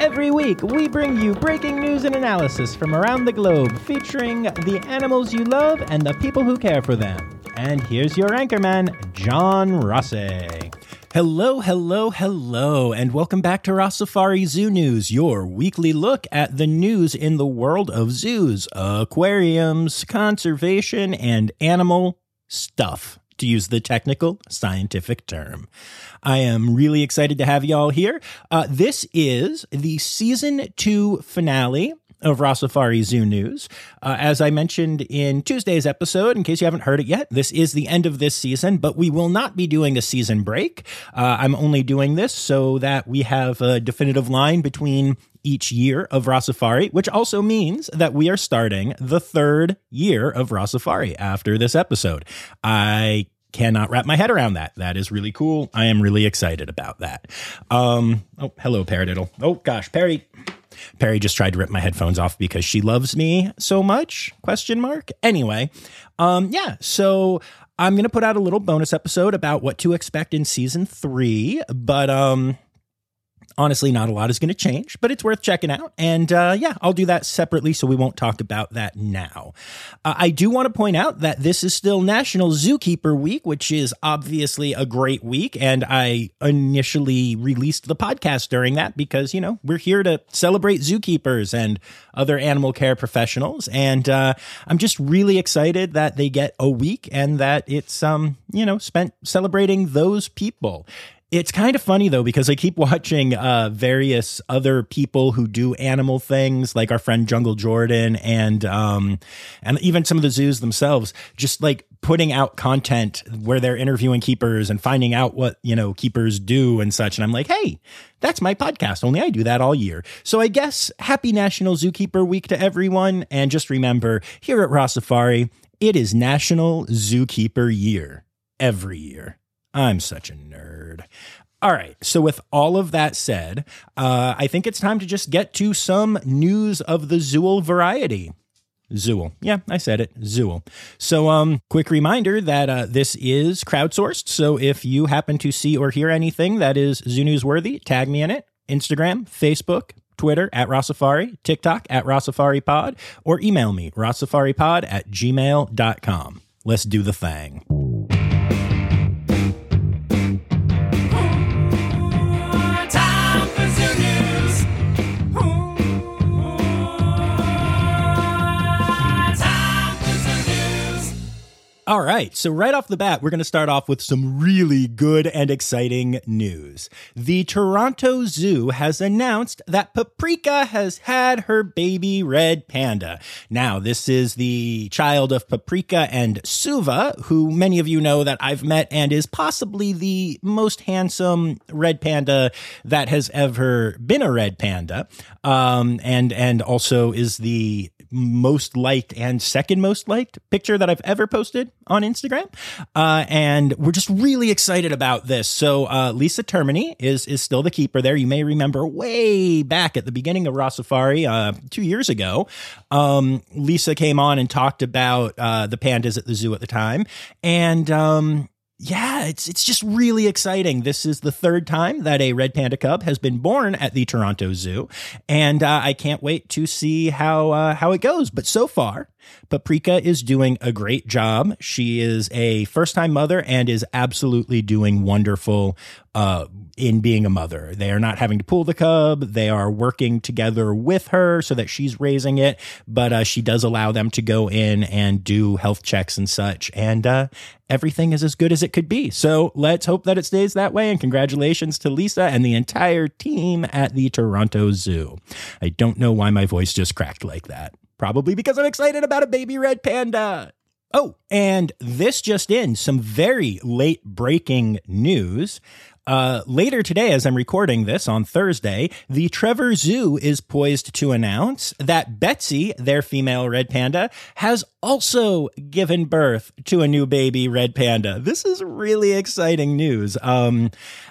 Every week, we bring you breaking news and analysis from around the globe featuring the animals you love and the people who care for them. And here's your anchorman, John Rossi. Hello, hello, hello, and welcome back to Rossafari Zoo News, your weekly look at the news in the world of zoos, aquariums, conservation, and animal stuff to use the technical scientific term. I am really excited to have y'all here. Uh, this is the season two finale of Rossafari Zoo News. Uh, as I mentioned in Tuesday's episode, in case you haven't heard it yet, this is the end of this season, but we will not be doing a season break. Uh, I'm only doing this so that we have a definitive line between each year of Rossafari, which also means that we are starting the third year of Rossafari after this episode. I cannot wrap my head around that. That is really cool. I am really excited about that. Um, oh, hello, Paradiddle. Oh gosh, Perry. Perry just tried to rip my headphones off because she loves me so much? Question mark. Anyway, um, yeah. So I'm gonna put out a little bonus episode about what to expect in season three, but um honestly, not a lot is going to change, but it's worth checking out. And uh, yeah, I'll do that separately, so we won't talk about that now. Uh, I do want to point out that this is still National Zookeeper Week, which is obviously a great week. And I initially released the podcast during that because, you know, we're here to celebrate zookeepers and other animal care professionals. And uh, I'm just really excited that they get a week and that it's, um, you know, spent celebrating those people. It's kind of funny though because I keep watching uh, various other people who do animal things, like our friend Jungle Jordan, and um, and even some of the zoos themselves, just like putting out content where they're interviewing keepers and finding out what you know keepers do and such. And I'm like, hey, that's my podcast. Only I do that all year. So I guess happy National Zookeeper Week to everyone, and just remember here at Rossafari, it is National Zookeeper Year every year. I'm such a nerd. All right. So, with all of that said, uh, I think it's time to just get to some news of the Zool variety. Zool. Yeah, I said it. Zool. So, um, quick reminder that uh, this is crowdsourced. So, if you happen to see or hear anything that is Zoo News worthy, tag me in it. Instagram, Facebook, Twitter at Rossafari, TikTok at Rossafari Pod, or email me, rossafaripod at gmail.com. Let's do the thing. All right. So, right off the bat, we're going to start off with some really good and exciting news. The Toronto Zoo has announced that Paprika has had her baby red panda. Now, this is the child of Paprika and Suva, who many of you know that I've met and is possibly the most handsome red panda that has ever been a red panda. Um, and, and also is the most liked and second most liked picture that I've ever posted on Instagram. Uh, and we're just really excited about this. So uh, Lisa Termini is is still the keeper there. You may remember way back at the beginning of Rossafari uh, two years ago. Um, Lisa came on and talked about uh, the pandas at the zoo at the time, and um, yeah, it's it's just really exciting. This is the third time that a red panda cub has been born at the Toronto Zoo, and uh, I can't wait to see how uh, how it goes. But so far, Paprika is doing a great job. She is a first time mother and is absolutely doing wonderful uh, in being a mother. They are not having to pull the cub. They are working together with her so that she's raising it, but uh, she does allow them to go in and do health checks and such. And uh, everything is as good as it could be. So let's hope that it stays that way. And congratulations to Lisa and the entire team at the Toronto Zoo. I don't know why my voice just cracked like that. Probably because I'm excited about a baby red panda. Oh, and this just in some very late breaking news. Uh, later today, as I'm recording this on Thursday, the Trevor Zoo is poised to announce that Betsy, their female red panda, has also given birth to a new baby red panda. This is really exciting news. Um,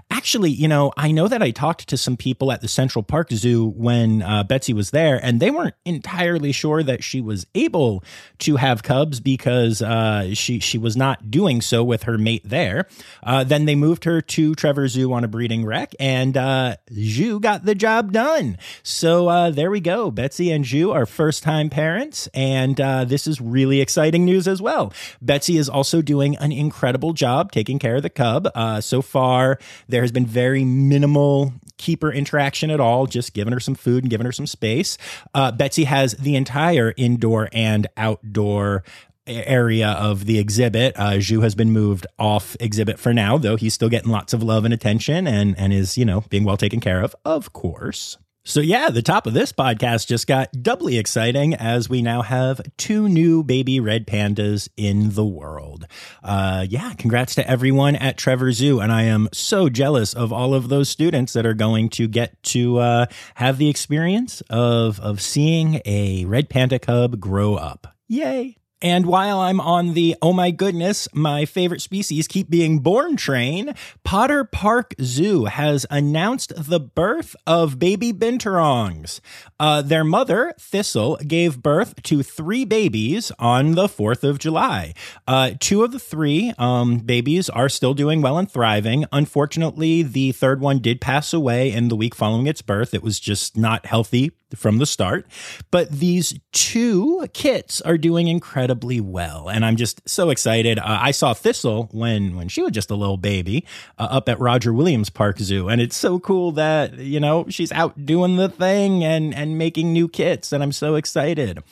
actually, you know, I know that I talked to some people at the Central Park Zoo when uh, Betsy was there, and they weren't entirely sure that she was able to have cubs because uh, she she was not doing so with her mate there. Uh, then they moved her to Trevor Zoo on a breeding wreck, and uh, Zhu got the job done. So uh, there we go. Betsy and Zhu are first time parents, and uh, this is really exciting news as well. Betsy is also doing an incredible job taking care of the cub. Uh, so far, there has been very minimal keeper interaction at all, just giving her some food and giving her some space. Uh, Betsy has the entire indoor and outdoor area of the exhibit. Uh, Zhu has been moved off exhibit for now, though he's still getting lots of love and attention and, and is, you know, being well taken care of, of course. So, yeah, the top of this podcast just got doubly exciting as we now have two new baby red pandas in the world. Uh, yeah, congrats to everyone at Trevor Zoo. And I am so jealous of all of those students that are going to get to uh, have the experience of, of seeing a red panda cub grow up. Yay! And while I'm on the oh my goodness, my favorite species keep being born train, Potter Park Zoo has announced the birth of baby binturongs. Uh, their mother, Thistle, gave birth to three babies on the 4th of July. Uh, two of the three um, babies are still doing well and thriving. Unfortunately, the third one did pass away in the week following its birth. It was just not healthy from the start. But these two kits are doing incredibly well, and I'm just so excited. Uh, I saw Thistle when when she was just a little baby uh, up at Roger Williams Park Zoo, and it's so cool that you know she's out doing the thing and and making new kits, and I'm so excited.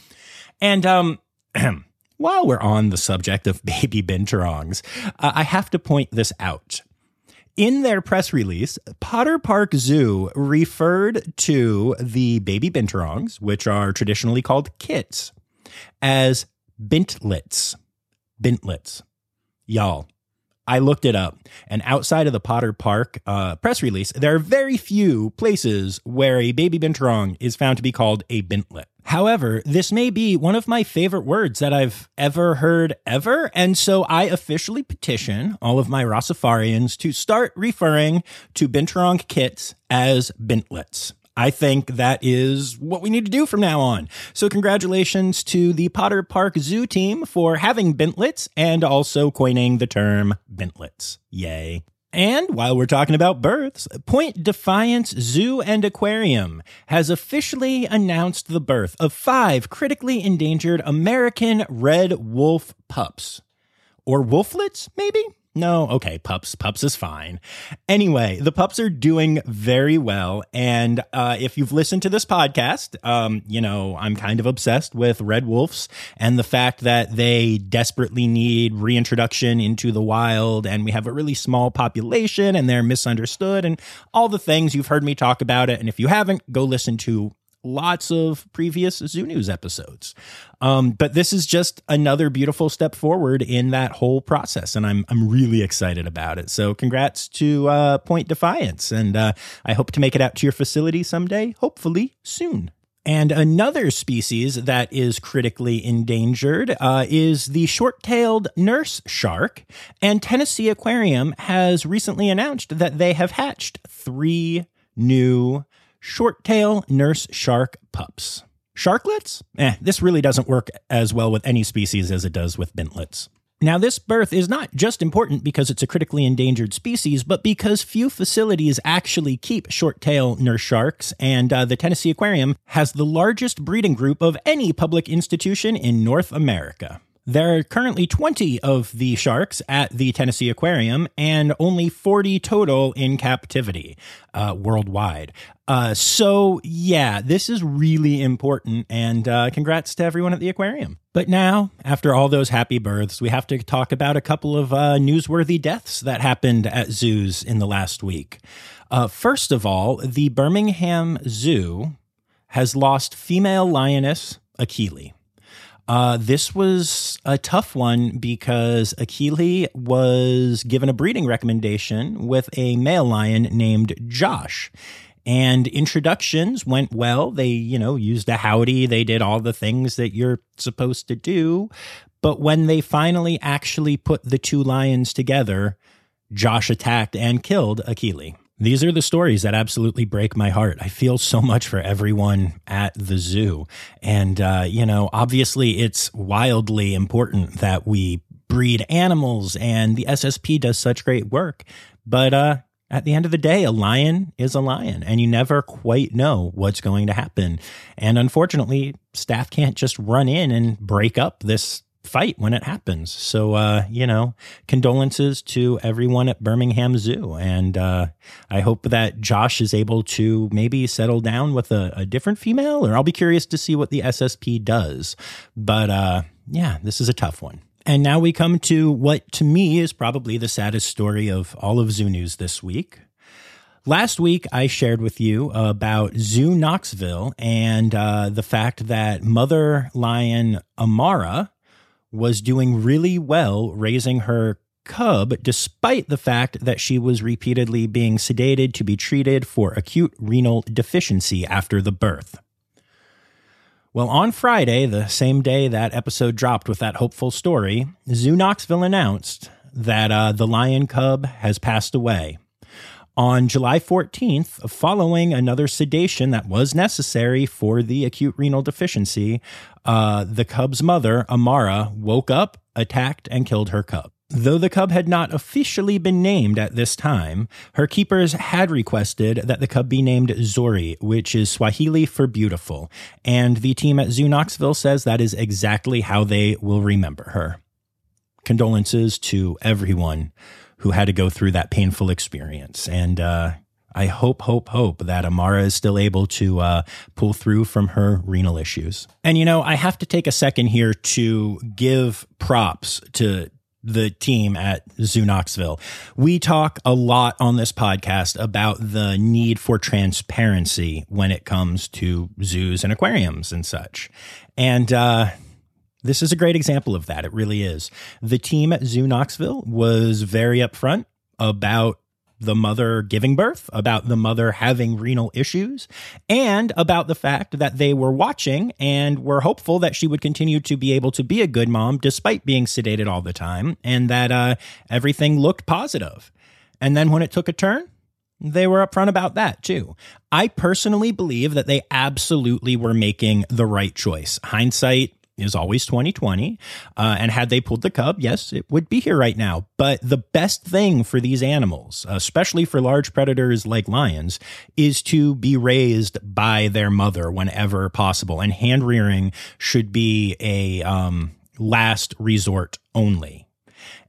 And um. While we're on the subject of baby binturongs, uh, I have to point this out. In their press release, Potter Park Zoo referred to the baby binturongs, which are traditionally called kits, as bintlets. Bintlets. Y'all, I looked it up, and outside of the Potter Park uh, press release, there are very few places where a baby binturong is found to be called a bintlet. However, this may be one of my favorite words that I've ever heard ever, and so I officially petition all of my Rossifarians to start referring to binturong kits as bintlets. I think that is what we need to do from now on. So, congratulations to the Potter Park Zoo team for having bintlets and also coining the term bintlets. Yay. And while we're talking about births, Point Defiance Zoo and Aquarium has officially announced the birth of five critically endangered American red wolf pups. Or wolflets, maybe? No, okay, pups. Pups is fine. Anyway, the pups are doing very well. And uh, if you've listened to this podcast, um, you know, I'm kind of obsessed with red wolves and the fact that they desperately need reintroduction into the wild. And we have a really small population and they're misunderstood and all the things you've heard me talk about it. And if you haven't, go listen to lots of previous Zoo News episodes. Um, but this is just another beautiful step forward in that whole process, and I'm I'm really excited about it. So, congrats to uh, Point Defiance, and uh, I hope to make it out to your facility someday, hopefully soon. And another species that is critically endangered uh, is the short tailed nurse shark. And Tennessee Aquarium has recently announced that they have hatched three new short tail nurse shark pups. Sharklets? Eh, this really doesn't work as well with any species as it does with bintlets. Now, this birth is not just important because it's a critically endangered species, but because few facilities actually keep short tail nurse sharks, and uh, the Tennessee Aquarium has the largest breeding group of any public institution in North America. There are currently 20 of the sharks at the Tennessee Aquarium and only 40 total in captivity uh, worldwide. Uh, so, yeah, this is really important, and uh, congrats to everyone at the aquarium. But now, after all those happy births, we have to talk about a couple of uh, newsworthy deaths that happened at zoos in the last week. Uh, first of all, the Birmingham Zoo has lost female lioness Akili. Uh, this was a tough one because Akili was given a breeding recommendation with a male lion named Josh. And introductions went well. They, you know, used a howdy. They did all the things that you're supposed to do. But when they finally actually put the two lions together, Josh attacked and killed Akili. These are the stories that absolutely break my heart. I feel so much for everyone at the zoo. And, uh, you know, obviously it's wildly important that we breed animals and the SSP does such great work. But, uh, at the end of the day, a lion is a lion, and you never quite know what's going to happen. And unfortunately, staff can't just run in and break up this fight when it happens. So, uh, you know, condolences to everyone at Birmingham Zoo. And uh, I hope that Josh is able to maybe settle down with a, a different female, or I'll be curious to see what the SSP does. But uh, yeah, this is a tough one. And now we come to what to me is probably the saddest story of all of Zoo News this week. Last week, I shared with you about Zoo Knoxville and uh, the fact that mother lion Amara was doing really well raising her cub, despite the fact that she was repeatedly being sedated to be treated for acute renal deficiency after the birth. Well, on Friday, the same day that episode dropped with that hopeful story, Zoo Knoxville announced that uh, the lion cub has passed away. On July 14th, following another sedation that was necessary for the acute renal deficiency, uh, the cub's mother, Amara, woke up, attacked, and killed her cub. Though the cub had not officially been named at this time, her keepers had requested that the cub be named Zuri, which is Swahili for beautiful, and the team at Zoo Knoxville says that is exactly how they will remember her. Condolences to everyone who had to go through that painful experience, and uh, I hope, hope, hope that Amara is still able to uh, pull through from her renal issues. And you know, I have to take a second here to give props to the team at Zoo Knoxville. We talk a lot on this podcast about the need for transparency when it comes to zoos and aquariums and such. And, uh, this is a great example of that. It really is. The team at Zoo Knoxville was very upfront about the mother giving birth, about the mother having renal issues, and about the fact that they were watching and were hopeful that she would continue to be able to be a good mom despite being sedated all the time, and that uh, everything looked positive. And then when it took a turn, they were upfront about that too. I personally believe that they absolutely were making the right choice. Hindsight is always 2020. Uh, and had they pulled the cub, yes, it would be here right now. But the best thing for these animals, especially for large predators like lions, is to be raised by their mother whenever possible. And hand rearing should be a um, last resort only.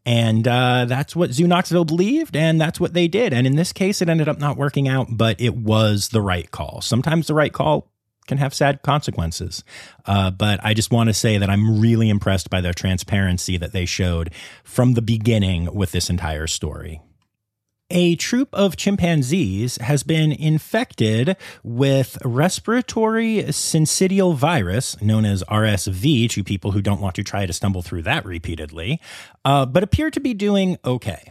And uh, that's what Zoo Knoxville believed, and that's what they did. And in this case, it ended up not working out, but it was the right call. Sometimes the right call can have sad consequences. Uh, but I just want to say that I'm really impressed by the transparency that they showed from the beginning with this entire story. A troop of chimpanzees has been infected with respiratory syncytial virus, known as RSV, to people who don't want to try to stumble through that repeatedly, uh, but appear to be doing okay.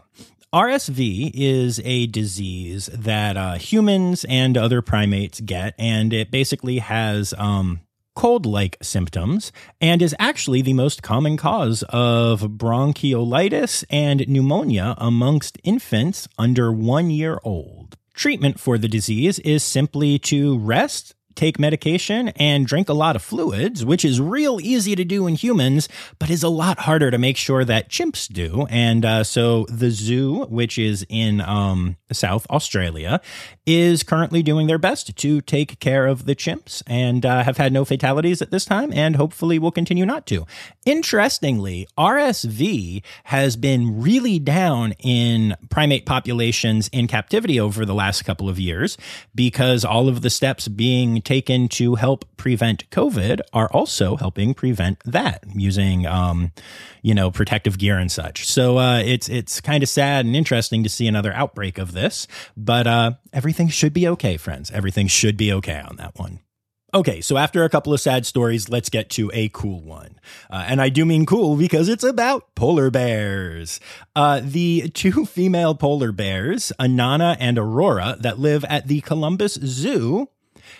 RSV is a disease that uh, humans and other primates get, and it basically has um, cold like symptoms and is actually the most common cause of bronchiolitis and pneumonia amongst infants under one year old. Treatment for the disease is simply to rest take medication and drink a lot of fluids, which is real easy to do in humans, but is a lot harder to make sure that chimps do. And uh, so the zoo, which is in um, South Australia, is currently doing their best to take care of the chimps and uh, have had no fatalities at this time and hopefully will continue not to. Interestingly, RSV has been really down in primate populations in captivity over the last couple of years because all of the steps being taken to help prevent COVID are also helping prevent that using, um, you know, protective gear and such. So uh, it's it's kind of sad and interesting to see another outbreak of this, but uh, everything should be okay, friends. Everything should be okay on that one. Okay, so after a couple of sad stories, let's get to a cool one. Uh, and I do mean cool because it's about polar bears. Uh, the two female polar bears, Anana and Aurora, that live at the Columbus Zoo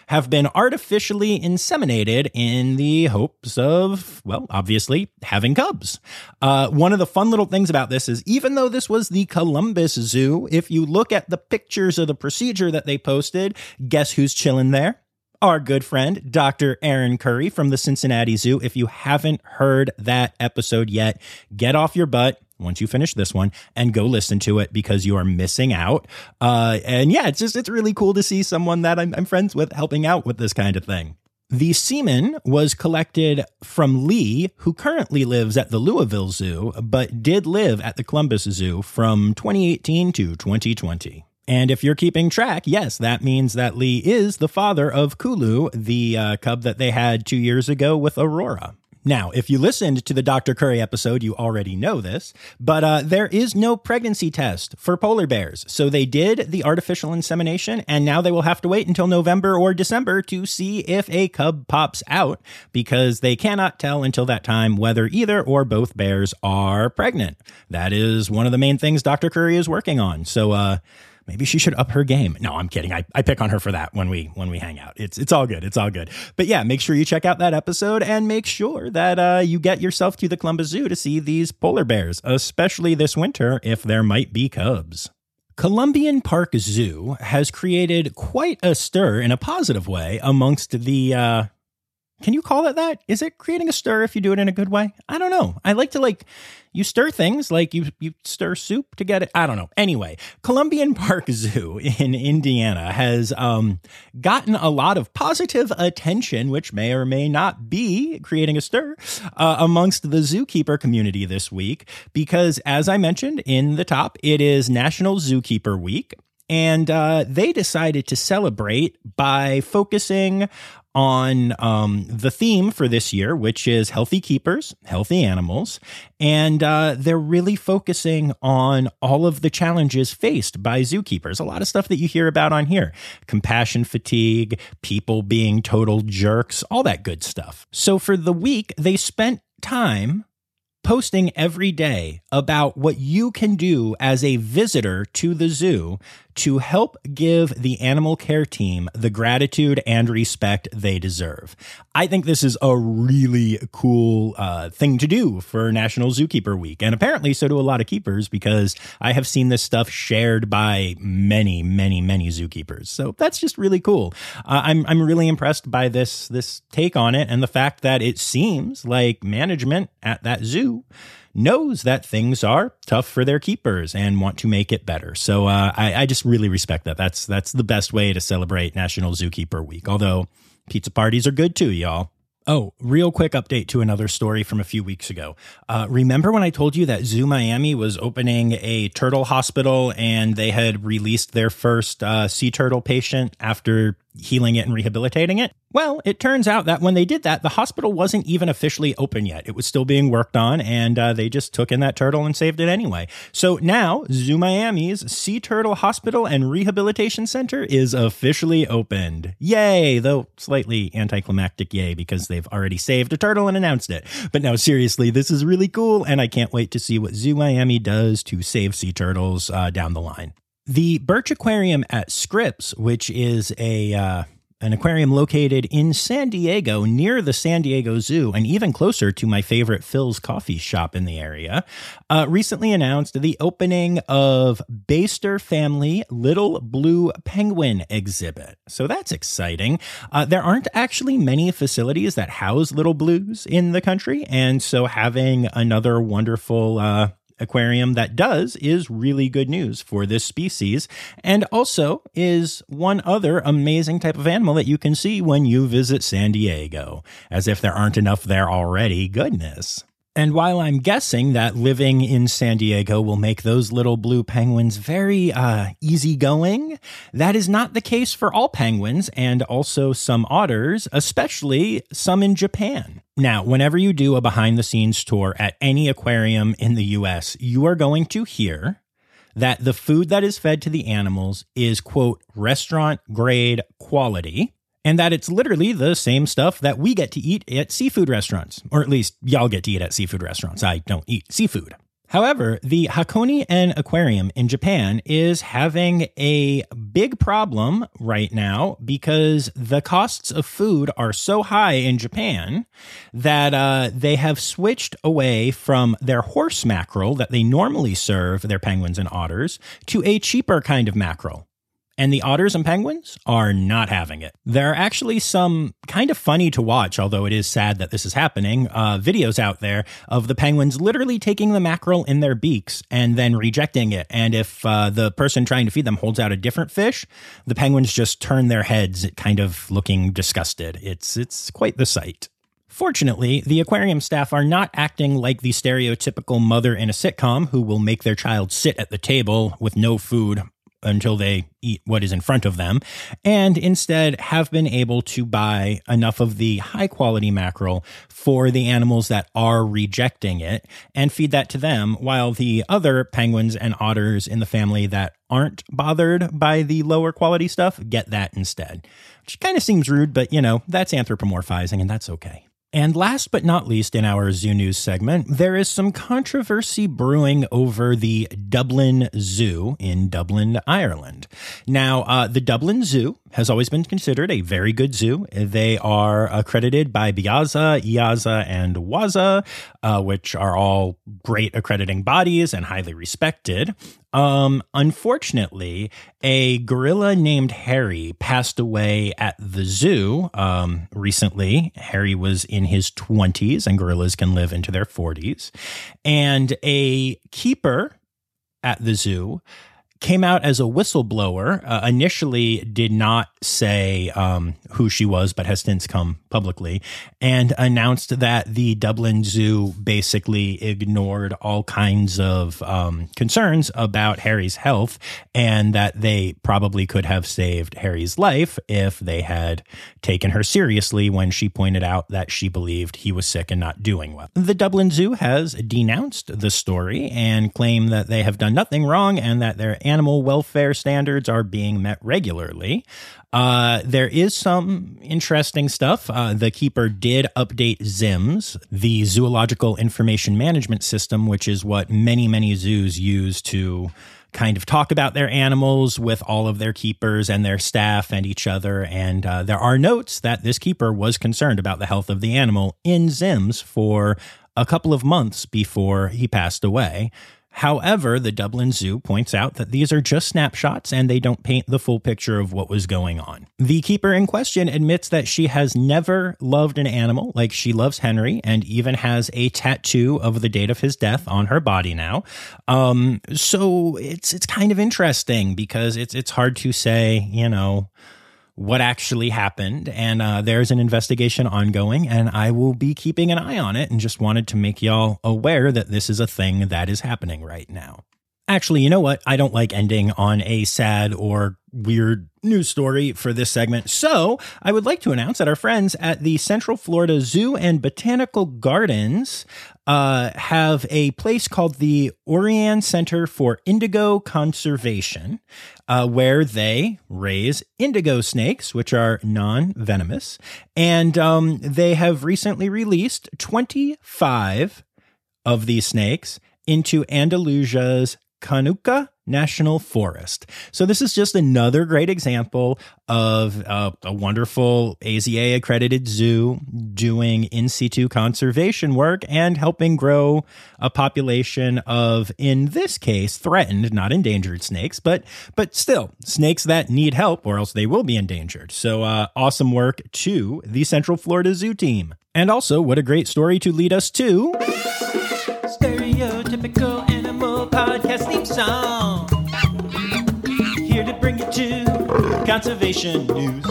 have been artificially inseminated in the hopes of, well, obviously, having cubs. Uh, one of the fun little things about this is even though this was the Columbus Zoo, if you look at the pictures of the procedure that they posted, guess who's chilling there? Our good friend, Dr. Erin Curry from the Cincinnati Zoo. If you haven't heard that episode yet, get off your butt once you finish this one and go listen to it because you are missing out. Uh, and yeah, it's just, it's really cool to see someone that I'm, I'm friends with helping out with this kind of thing. The semen was collected from Lee, who currently lives at the Louisville Zoo, but did live at the Columbus Zoo from 2018 to 2020. And if you're keeping track, yes, that means that Lee is the father of Kulu, the uh, cub that they had two years ago with Aurora. Now, if you listened to the Dr. Curry episode, you already know this, but uh, there is no pregnancy test for polar bears. So they did the artificial insemination, and now they will have to wait until November or December to see if a cub pops out because they cannot tell until that time whether either or both bears are pregnant. That is one of the main things Dr. Curry is working on. So, uh, maybe she should up her game. No, I'm kidding. I, I pick on her for that when we when we hang out. It's it's all good. It's all good. But yeah, make sure you check out that episode and make sure that uh, you get yourself to the Columbus Zoo to see these polar bears, especially this winter if there might be cubs. Columbian Park Zoo has created quite a stir in a positive way amongst the uh, can you call it that? Is it creating a stir if you do it in a good way? I don't know. I like to like you stir things like you you stir soup to get it. I don't know. Anyway, Columbian Park Zoo in Indiana has um, gotten a lot of positive attention, which may or may not be creating a stir uh, amongst the zookeeper community this week, because as I mentioned in the top, it is National Zookeeper Week. And uh, they decided to celebrate by focusing on um, the theme for this year, which is healthy keepers, healthy animals. And uh, they're really focusing on all of the challenges faced by zookeepers. A lot of stuff that you hear about on here compassion fatigue, people being total jerks, all that good stuff. So for the week, they spent time posting every day about what you can do as a visitor to the zoo to help give the animal care team the gratitude and respect they deserve. I think this is a really cool uh, thing to do for National Zookeeper Week. And apparently, so do a lot of keepers because I have seen this stuff shared by many, many, many zookeepers. So that's just really cool. Uh, I'm, I'm really impressed by this, this take on it and the fact that it seems like management at that zoo knows that things are tough for their keepers and want to make it better. So uh, I, I just really respect that. That's that's the best way to celebrate National Zookeeper Week. Although pizza parties are good too, y'all. Oh, real quick update to another story from a few weeks ago. Uh, remember when I told you that Zoo Miami was opening a turtle hospital and they had released their first uh, sea turtle patient after healing it and rehabilitating it? Well, it turns out that when they did that, the hospital wasn't even officially open yet. It was still being worked on, and uh, they just took in that turtle and saved it anyway. So now, Zoo Miami's Sea Turtle Hospital and Rehabilitation Center is officially opened. Yay! Though slightly anticlimactic yay because they've already saved a turtle and announced it. But now, seriously, this is really cool, and I can't wait to see what Zoo Miami does to save sea turtles uh, down the line. The Birch Aquarium at Scripps, which is a uh, an aquarium located in San Diego near the San Diego Zoo and even closer to my favorite Philz coffee shop in the area, uh, recently announced the opening of Baster Family Little Blue Penguin exhibit. So that's exciting. Uh, there aren't actually many facilities that house little blues in the country, and so having another wonderful uh, aquarium that does is really good news for this species and also is one other amazing type of animal that you can see when you visit San Diego. As if there aren't enough there already. Goodness. And while I'm guessing that living in San Diego will make those little blue penguins very uh, easygoing, that is not the case for all penguins and also some otters, especially some in Japan. Now, whenever you do a behind the scenes tour at any aquarium in the US, you are going to hear that the food that is fed to the animals is, quote, restaurant grade quality and that it's literally the same stuff that we get to eat at seafood restaurants, or at least y'all get to eat at seafood restaurants. I don't eat seafood. However, the Hakone-en Aquarium in Japan is having a big problem right now because the costs of food are so high in Japan that uh, they have switched away from their horse mackerel that they normally serve their penguins and otters to a cheaper kind of mackerel. And the otters and penguins are not having it. There are actually some kind of funny to watch, although it is sad that this is happening, uh, videos out there of the penguins literally taking the mackerel in their beaks and then rejecting it. And if uh, the person trying to feed them holds out a different fish, the penguins just turn their heads, kind of looking disgusted. It's, it's quite the sight. Fortunately, the aquarium staff are not acting like the stereotypical mother in a sitcom who will make their child sit at the table with no food until they eat what is in front of them, and instead have been able to buy enough of the high quality mackerel for the animals that are rejecting it and feed that to them, while the other penguins and otters in the family that aren't bothered by the lower quality stuff get that instead. Which kind of seems rude, but you know, that's anthropomorphizing and that's okay. And last but not least, in our Zoo News segment, there is some controversy brewing over the Dublin Zoo in Dublin, Ireland. Now, uh, the Dublin Zoo has always been considered a very good zoo. They are accredited by BIAZA, EAZA, and WAZA, uh, which are all great accrediting bodies and highly respected. Um, unfortunately, a gorilla named Harry passed away at the zoo um, recently. Harry was in his 20s, and gorillas can live into their 40s. And a keeper at the zoo came out as a whistleblower. Uh, initially, did not say um, who she was, but has since come publicly and announced that the Dublin Zoo basically ignored all kinds of um, concerns about Harry's health, and that they probably could have saved Harry's life if they had taken her seriously when she pointed out that she believed he was sick and not doing well. The Dublin Zoo has denounced the story and claimed that they have done nothing wrong and that their animal welfare standards are being met regularly. Uh, there is some interesting stuff. Uh, the keeper did update ZIMS, the Zoological Information Management System, which is what many, many zoos use to kind of talk about their animals with all of their keepers and their staff and each other. And uh, there are notes that this keeper was concerned about the health of the animal in ZIMS for a couple of months before he passed away. However, the Dublin Zoo points out that these are just snapshots and they don't paint the full picture of what was going on. The keeper in question admits that she has never loved an animal like she loves Henry and even has a tattoo of the date of his death on her body now. Um, so it's it's kind of interesting because it's it's hard to say, you know, what actually happened. And uh, there's an investigation ongoing, and I will be keeping an eye on it and just wanted to make y'all aware that this is a thing that is happening right now. Actually, you know what? I don't like ending on a sad or weird news story for this segment. So I would like to announce that our friends at the Central Florida Zoo and Botanical Gardens uh, have a place called the Orianne Center for Indigo Conservation, uh, where they raise indigo snakes, which are non venomous. And um, they have recently released 25 of these snakes into Andalusia's Conecuh National Forest. So this is just another great example of uh, a wonderful AZA accredited zoo doing in situ conservation work and helping grow a population of, in this case, threatened, not endangered snakes, but but still snakes that need help or else they will be endangered. So uh, awesome work to the Central Florida Zoo team. And also, what a great story to lead us to. Stereotypical song. Here to bring you to conservation news.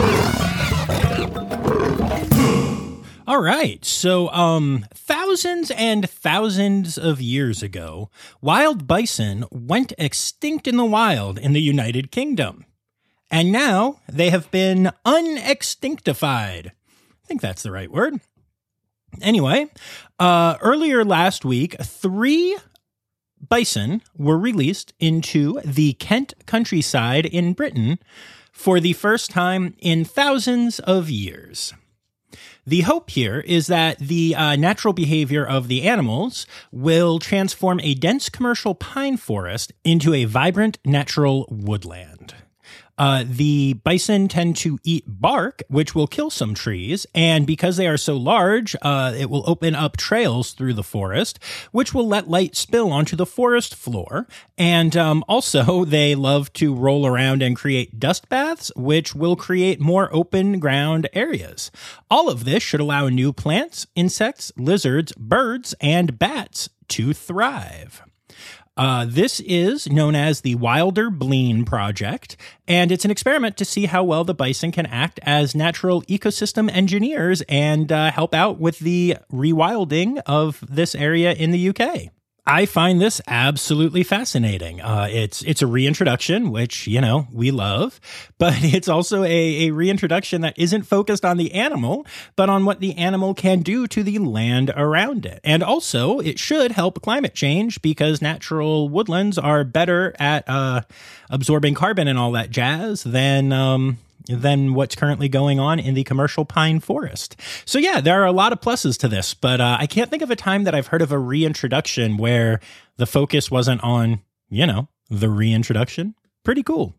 All right. So, um, thousands and thousands of years ago, wild bison went extinct in the wild in the United Kingdom. And now they have been unextinctified. I think that's the right word. Anyway, uh, earlier last week, three bison were released into the Kent countryside in Britain for the first time in thousands of years. The hope here is that the uh, natural behavior of the animals will transform a dense commercial pine forest into a vibrant natural woodland. Uh, the bison tend to eat bark, which will kill some trees. And because they are so large, uh, it will open up trails through the forest, which will let light spill onto the forest floor. And um, also, they love to roll around and create dust baths, which will create more open ground areas. All of this should allow new plants, insects, lizards, birds, and bats to thrive. Uh, this is known as the Wilder Blean Project, and it's an experiment to see how well the bison can act as natural ecosystem engineers and uh, help out with the rewilding of this area in the UK. I find this absolutely fascinating. Uh, it's it's a reintroduction, which you know we love, but it's also a, a reintroduction that isn't focused on the animal, but on what the animal can do to the land around it. And also, it should help climate change because natural woodlands are better at uh, absorbing carbon and all that jazz than um, than what's currently going on in the commercial pine forest. So yeah, there are a lot of pluses to this, but uh, I can't think of a time that I've heard of a reintroduction where the focus wasn't on, you know, the reintroduction. Pretty cool.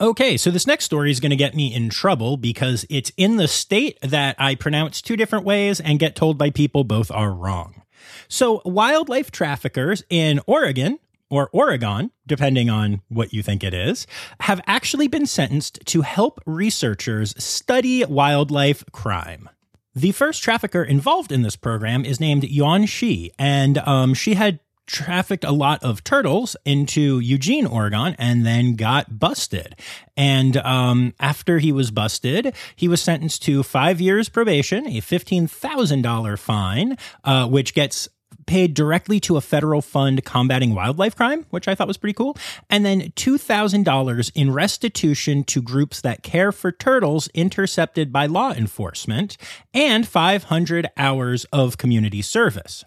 Okay, so this next story is going to get me in trouble because it's in the state that I pronounce two different ways and get told by people both are wrong. So, wildlife traffickers in Oregon or Oregon, depending on what you think it is, have actually been sentenced to help researchers study wildlife crime. The first trafficker involved in this program is named Yuan Shi, and um, she had trafficked a lot of turtles into Eugene, Oregon, and then got busted. And um, after he was busted, he was sentenced to five years probation, a $15,000 fine, uh, which gets paid directly to a federal fund combating wildlife crime, which I thought was pretty cool, and then $2,000 in restitution to groups that care for turtles intercepted by law enforcement, and 500 hours of community service.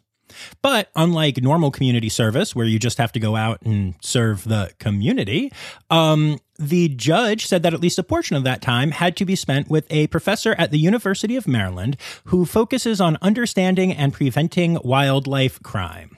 But unlike normal community service, where you just have to go out and serve the community, um, the judge said that at least a portion of that time had to be spent with a professor at the University of Maryland who focuses on understanding and preventing wildlife crime.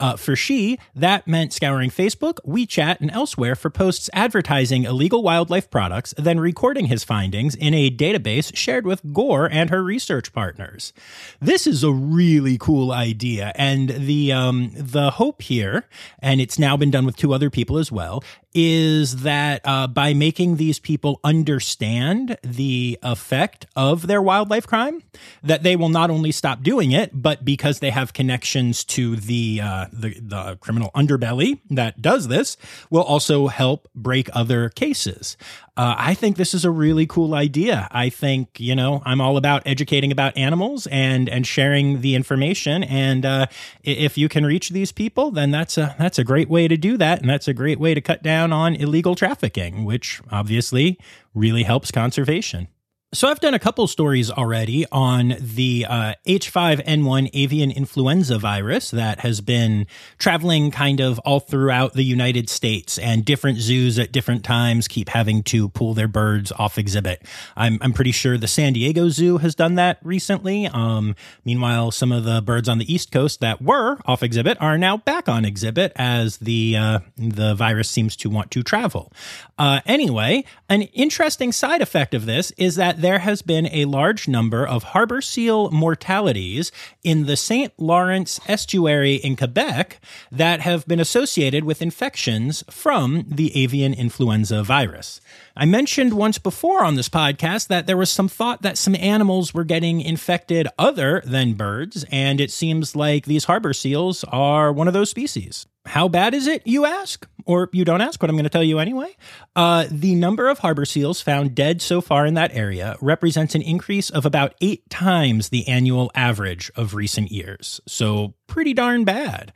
Uh, for she, that meant scouring Facebook, WeChat, and elsewhere for posts advertising illegal wildlife products, then recording his findings in a database shared with Gore and her research partners. This is a really cool idea, and the um, the hope here, and it's now been done with two other people as well, is that uh, by making these people understand the effect of their wildlife crime, that they will not only stop doing it, but because they have connections to the uh, the, the criminal underbelly that does this, will also help break other cases. Uh, I think this is a really cool idea. I think you know I'm all about educating about animals and and sharing the information. And uh, if you can reach these people, then that's a that's a great way to do that, and that's a great way to cut down on illegal trafficking, which obviously really helps conservation. So I've done a couple stories already on the uh, H5N1 avian influenza virus that has been traveling kind of all throughout the United States, and different zoos at different times keep having to pull their birds off exhibit. I'm I'm pretty sure the San Diego Zoo has done that recently. Um, meanwhile, some of the birds on the East Coast that were off exhibit are now back on exhibit as the uh, the virus seems to want to travel. Uh, anyway, an interesting side effect of this is that there has been a large number of harbor seal mortalities in the St. Lawrence estuary in Quebec that have been associated with infections from the avian influenza virus. I mentioned once before on this podcast that there was some thought that some animals were getting infected other than birds, and it seems like these harbor seals are one of those species. How bad is it, you ask? Or you don't ask, but I'm going to tell you anyway. Uh, the number of harbor seals found dead so far in that area represents an increase of about eight times the annual average of recent years. So, pretty darn bad.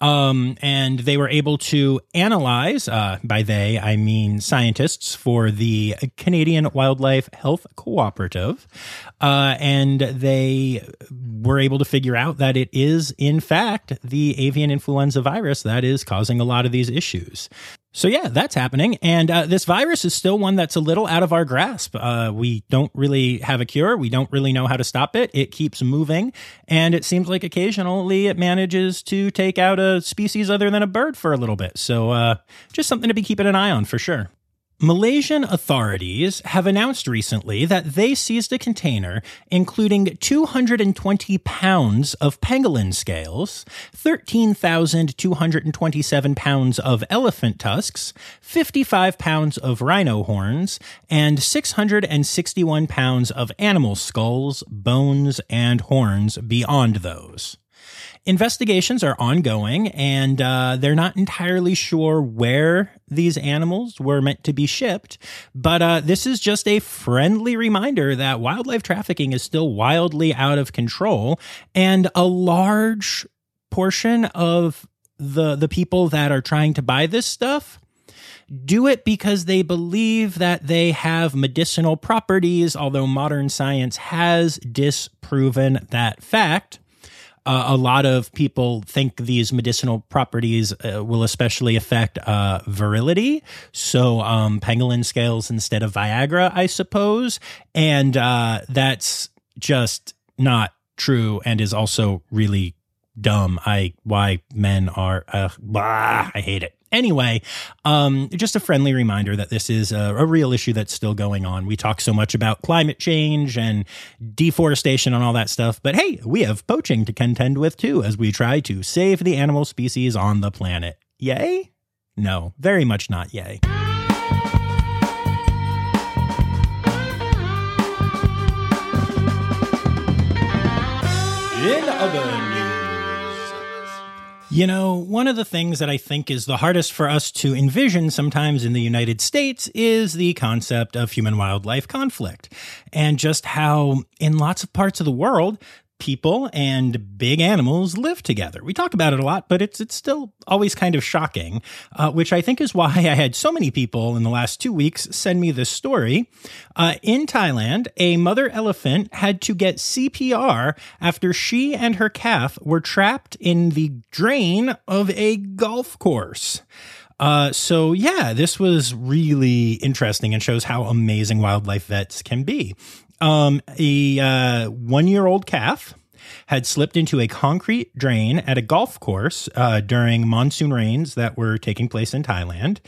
Um, and they were able to analyze, uh, by they, I mean scientists for the Canadian Wildlife Health Cooperative. Uh, and they were able to figure out that it is, in fact, the avian influenza virus that is causing a lot of these issues. So, yeah, that's happening. And uh, this virus is still one that's a little out of our grasp. Uh, we don't really have a cure. We don't really know how to stop it. It keeps moving. And it seems like occasionally it manages to take out a species other than a bird for a little bit. So, uh, just something to be keeping an eye on for sure. Malaysian authorities have announced recently that they seized a container including 220 pounds of pangolin scales, 13,227 pounds of elephant tusks, 55 pounds of rhino horns, and 661 pounds of animal skulls, bones, and horns beyond those. Investigations are ongoing, and uh, they're not entirely sure where these animals were meant to be shipped. But uh, this is just a friendly reminder that wildlife trafficking is still wildly out of control, and a large portion of the the people that are trying to buy this stuff do it because they believe that they have medicinal properties, although modern science has disproven that fact. Uh, a lot of people think these medicinal properties uh, will especially affect uh, virility. So, um, pangolin scales instead of Viagra, I suppose. And uh, that's just not true and is also really dumb. I why men are uh, blah, I hate it. Anyway, um, just a friendly reminder that this is a, a, real issue that's still going on. We talk so much about climate change and deforestation and all that stuff, but hey, we have poaching to contend with too as we try to save the animal species on the planet. Yay? No, very much not yay. In news, you know, one of the things that I think is the hardest for us to envision sometimes in the United States is the concept of human wildlife conflict and just how, in lots of parts of the world, people and big animals live together. We talk about it a lot, but it's it's still always kind of shocking, uh, which I think is why I had so many people in the last two weeks send me this story. Uh, in Thailand, a mother elephant had to get CPR after she and her calf were trapped in the drain of a golf course. Uh, so yeah, this was really interesting and shows how amazing wildlife vets can be. Um, a uh, one year old calf had slipped into a concrete drain at a golf course uh, during monsoon rains that were taking place in Thailand.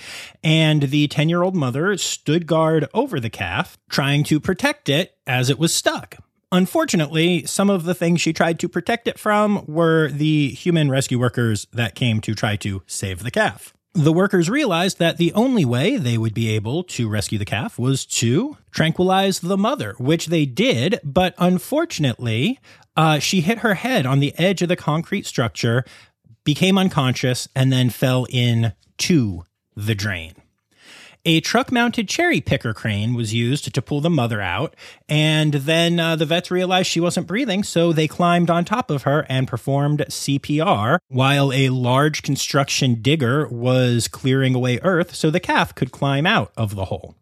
And the 10 year old mother stood guard over the calf, trying to protect it as it was stuck. Unfortunately, some of the things she tried to protect it from were the human rescue workers that came to try to save the calf the workers realized that the only way they would be able to rescue the calf was to tranquilize the mother, which they did. But unfortunately, uh, she hit her head on the edge of the concrete structure, became unconscious, and then fell into the drain. A truck mounted cherry picker crane was used to pull the mother out, and then uh, the vets realized she wasn't breathing, so they climbed on top of her and performed CPR while a large construction digger was clearing away earth so the calf could climb out of the hole.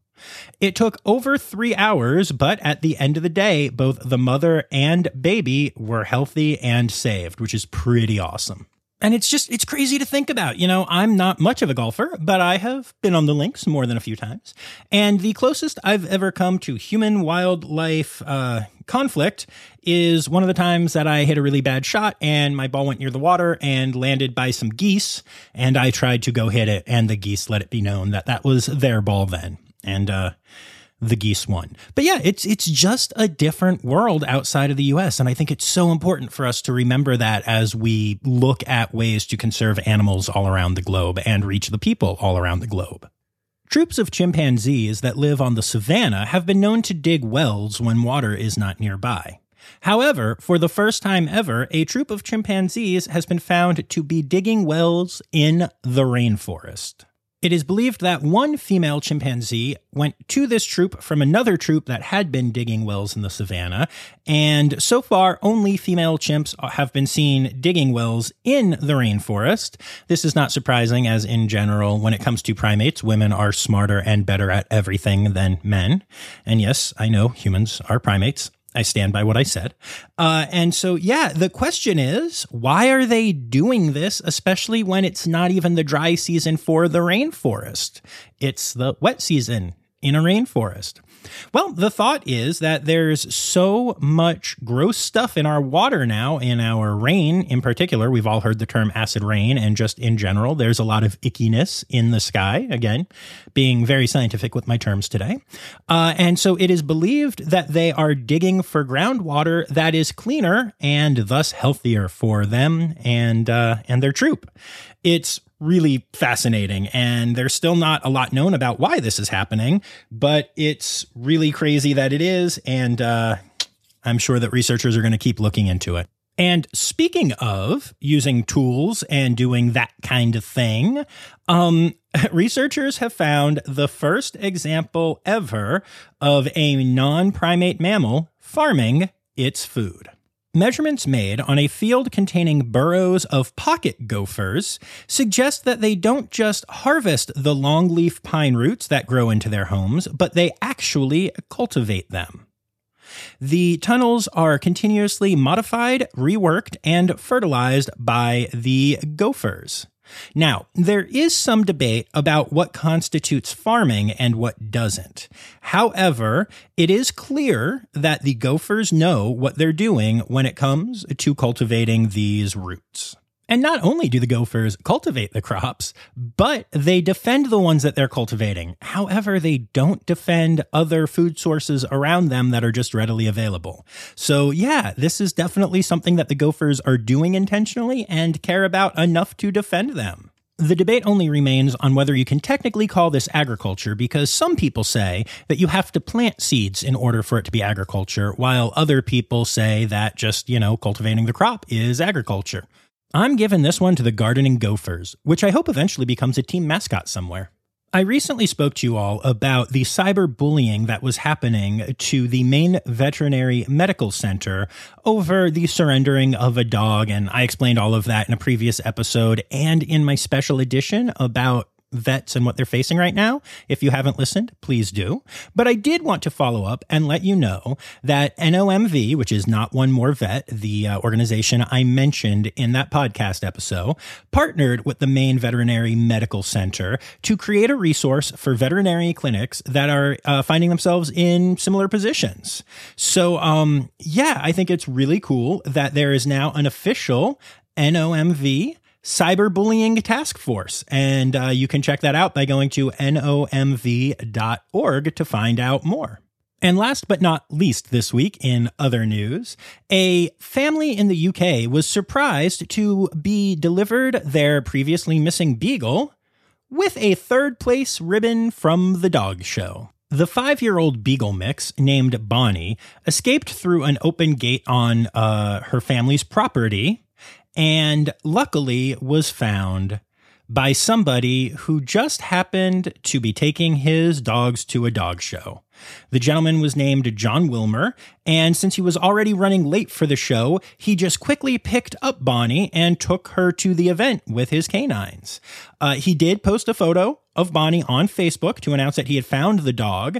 It took over three hours, but at the end of the day, both the mother and baby were healthy and saved, which is pretty awesome. And it's just, it's crazy to think about. You know, I'm not much of a golfer, but I have been on the links more than a few times. And the closest I've ever come to human wildlife uh, conflict is one of the times that I hit a really bad shot and my ball went near the water and landed by some geese. And I tried to go hit it, and the geese let it be known that that was their ball then. And, uh, the geese one. But yeah, it's it's just a different world outside of the US and I think it's so important for us to remember that as we look at ways to conserve animals all around the globe and reach the people all around the globe. Troops of chimpanzees that live on the savannah have been known to dig wells when water is not nearby. However, for the first time ever, a troop of chimpanzees has been found to be digging wells in the rainforest. It is believed that one female chimpanzee went to this troop from another troop that had been digging wells in the savannah, and so far only female chimps have been seen digging wells in the rainforest. This is not surprising, as in general, when it comes to primates, women are smarter and better at everything than men. And yes, I know humans are primates. I stand by what I said. Uh, and so, yeah, the question is why are they doing this, especially when it's not even the dry season for the rainforest? It's the wet season in a rainforest. Well, the thought is that there's so much gross stuff in our water now, in our rain in particular. We've all heard the term acid rain, and just in general, there's a lot of ickiness in the sky. Again, being very scientific with my terms today. Uh, and so it is believed that they are digging for groundwater that is cleaner and thus healthier for them and uh, and their troop. It's really fascinating. And there's still not a lot known about why this is happening, but it's really crazy that it is. And uh, I'm sure that researchers are going to keep looking into it. And speaking of using tools and doing that kind of thing, um, researchers have found the first example ever of a non primate mammal farming its food. Measurements made on a field containing burrows of pocket gophers suggest that they don't just harvest the longleaf pine roots that grow into their homes, but they actually cultivate them. The tunnels are continuously modified, reworked, and fertilized by the gophers. Now, there is some debate about what constitutes farming and what doesn't. However, it is clear that the gophers know what they're doing when it comes to cultivating these roots. And not only do the gophers cultivate the crops, but they defend the ones that they're cultivating. However, they don't defend other food sources around them that are just readily available. So, yeah, this is definitely something that the gophers are doing intentionally and care about enough to defend them. The debate only remains on whether you can technically call this agriculture because some people say that you have to plant seeds in order for it to be agriculture, while other people say that just, you know, cultivating the crop is agriculture. I'm giving this one to the Gardening Gophers, which I hope eventually becomes a team mascot somewhere. I recently spoke to you all about the cyberbullying that was happening to the Maine Veterinary Medical Center over the surrendering of a dog, and I explained all of that in a previous episode and in my special edition about vets and what they're facing right now. If you haven't listened, please do. But I did want to follow up and let you know that NOMV, which is Not One More Vet, the uh, organization I mentioned in that podcast episode, partnered with the Maine Veterinary Medical Center to create a resource for veterinary clinics that are uh, finding themselves in similar positions. So, um, yeah, I think it's really cool that there is now an official NOMV cyberbullying task force. And uh, you can check that out by going to nomv.org to find out more. And last but not least, this week in other news, a family in the UK was surprised to be delivered their previously missing beagle with a third place ribbon from the dog show. The five year old beagle mix named Bonnie escaped through an open gate on uh, her family's property and luckily was found by somebody who just happened to be taking his dogs to a dog show. The gentleman was named John Wilmer, and since he was already running late for the show, he just quickly picked up Bonnie and took her to the event with his canines. Uh, he did post a photo of Bonnie on Facebook to announce that he had found the dog,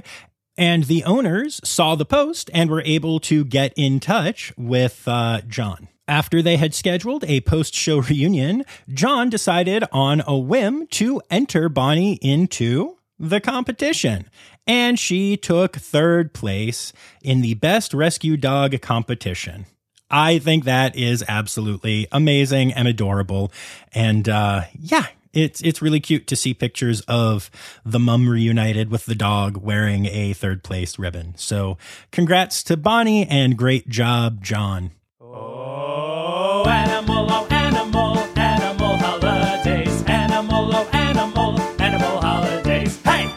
and the owners saw the post and were able to get in touch with uh, John. After they had scheduled a post show reunion, John decided on a whim to enter Bonnie into the competition. And she took third place in the best rescue dog competition. I think that is absolutely amazing and adorable. And uh, yeah, it's it's really cute to see pictures of the mum reunited with the dog wearing a third place ribbon. So congrats to Bonnie and great job, John. Animal, oh, animal, animal holidays. Animal, oh, animal, animal holidays. Hey!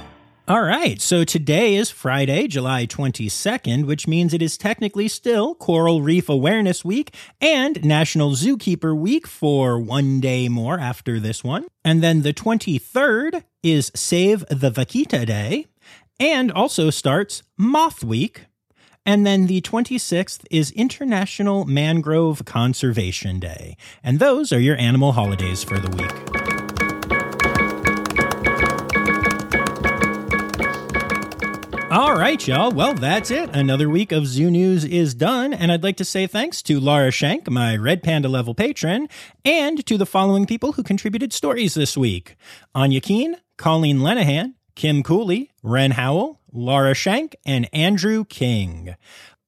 All right, so today is Friday, July 22nd, which means it is technically still Coral Reef Awareness Week and National Zookeeper Week for one day more after this one. And then the 23rd is Save the Vaquita Day and also starts Moth Week. And then the 26th is International Mangrove Conservation Day. And those are your animal holidays for the week. All right, y'all. Well, that's it. Another week of Zoo News is done, and I'd like to say thanks to Laura Shank, my Red Panda level patron, and to the following people who contributed stories this week Anya Keen, Colleen Lenahan, Kim Cooley, Ren Howell, Laura Shank, and Andrew King.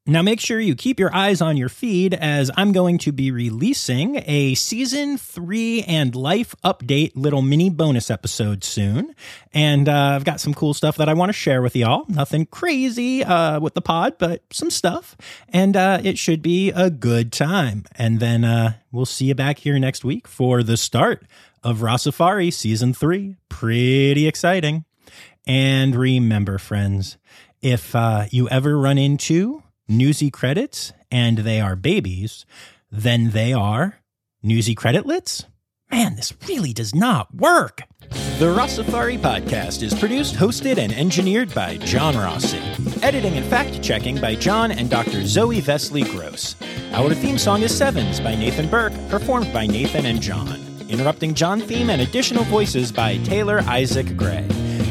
Now, make sure you keep your eyes on your feed as I'm going to be releasing a season three and life update little mini bonus episode soon. And uh, I've got some cool stuff that I want to share with y'all. Nothing crazy uh, with the pod, but some stuff. And uh, it should be a good time. And then uh, we'll see you back here next week for the start of Rossafari season three. Pretty exciting. And remember, friends, if uh, you ever run into newsy credits and they are babies, then they are newsy creditlets? Man, this really does not work. The Rossafari podcast is produced, hosted, and engineered by John Rossi. Editing and fact checking by John and Dr. Zoe Vesley Gross. Our theme song is Sevens by Nathan Burke, performed by Nathan and John. Interrupting John theme and additional voices by Taylor Isaac Gray.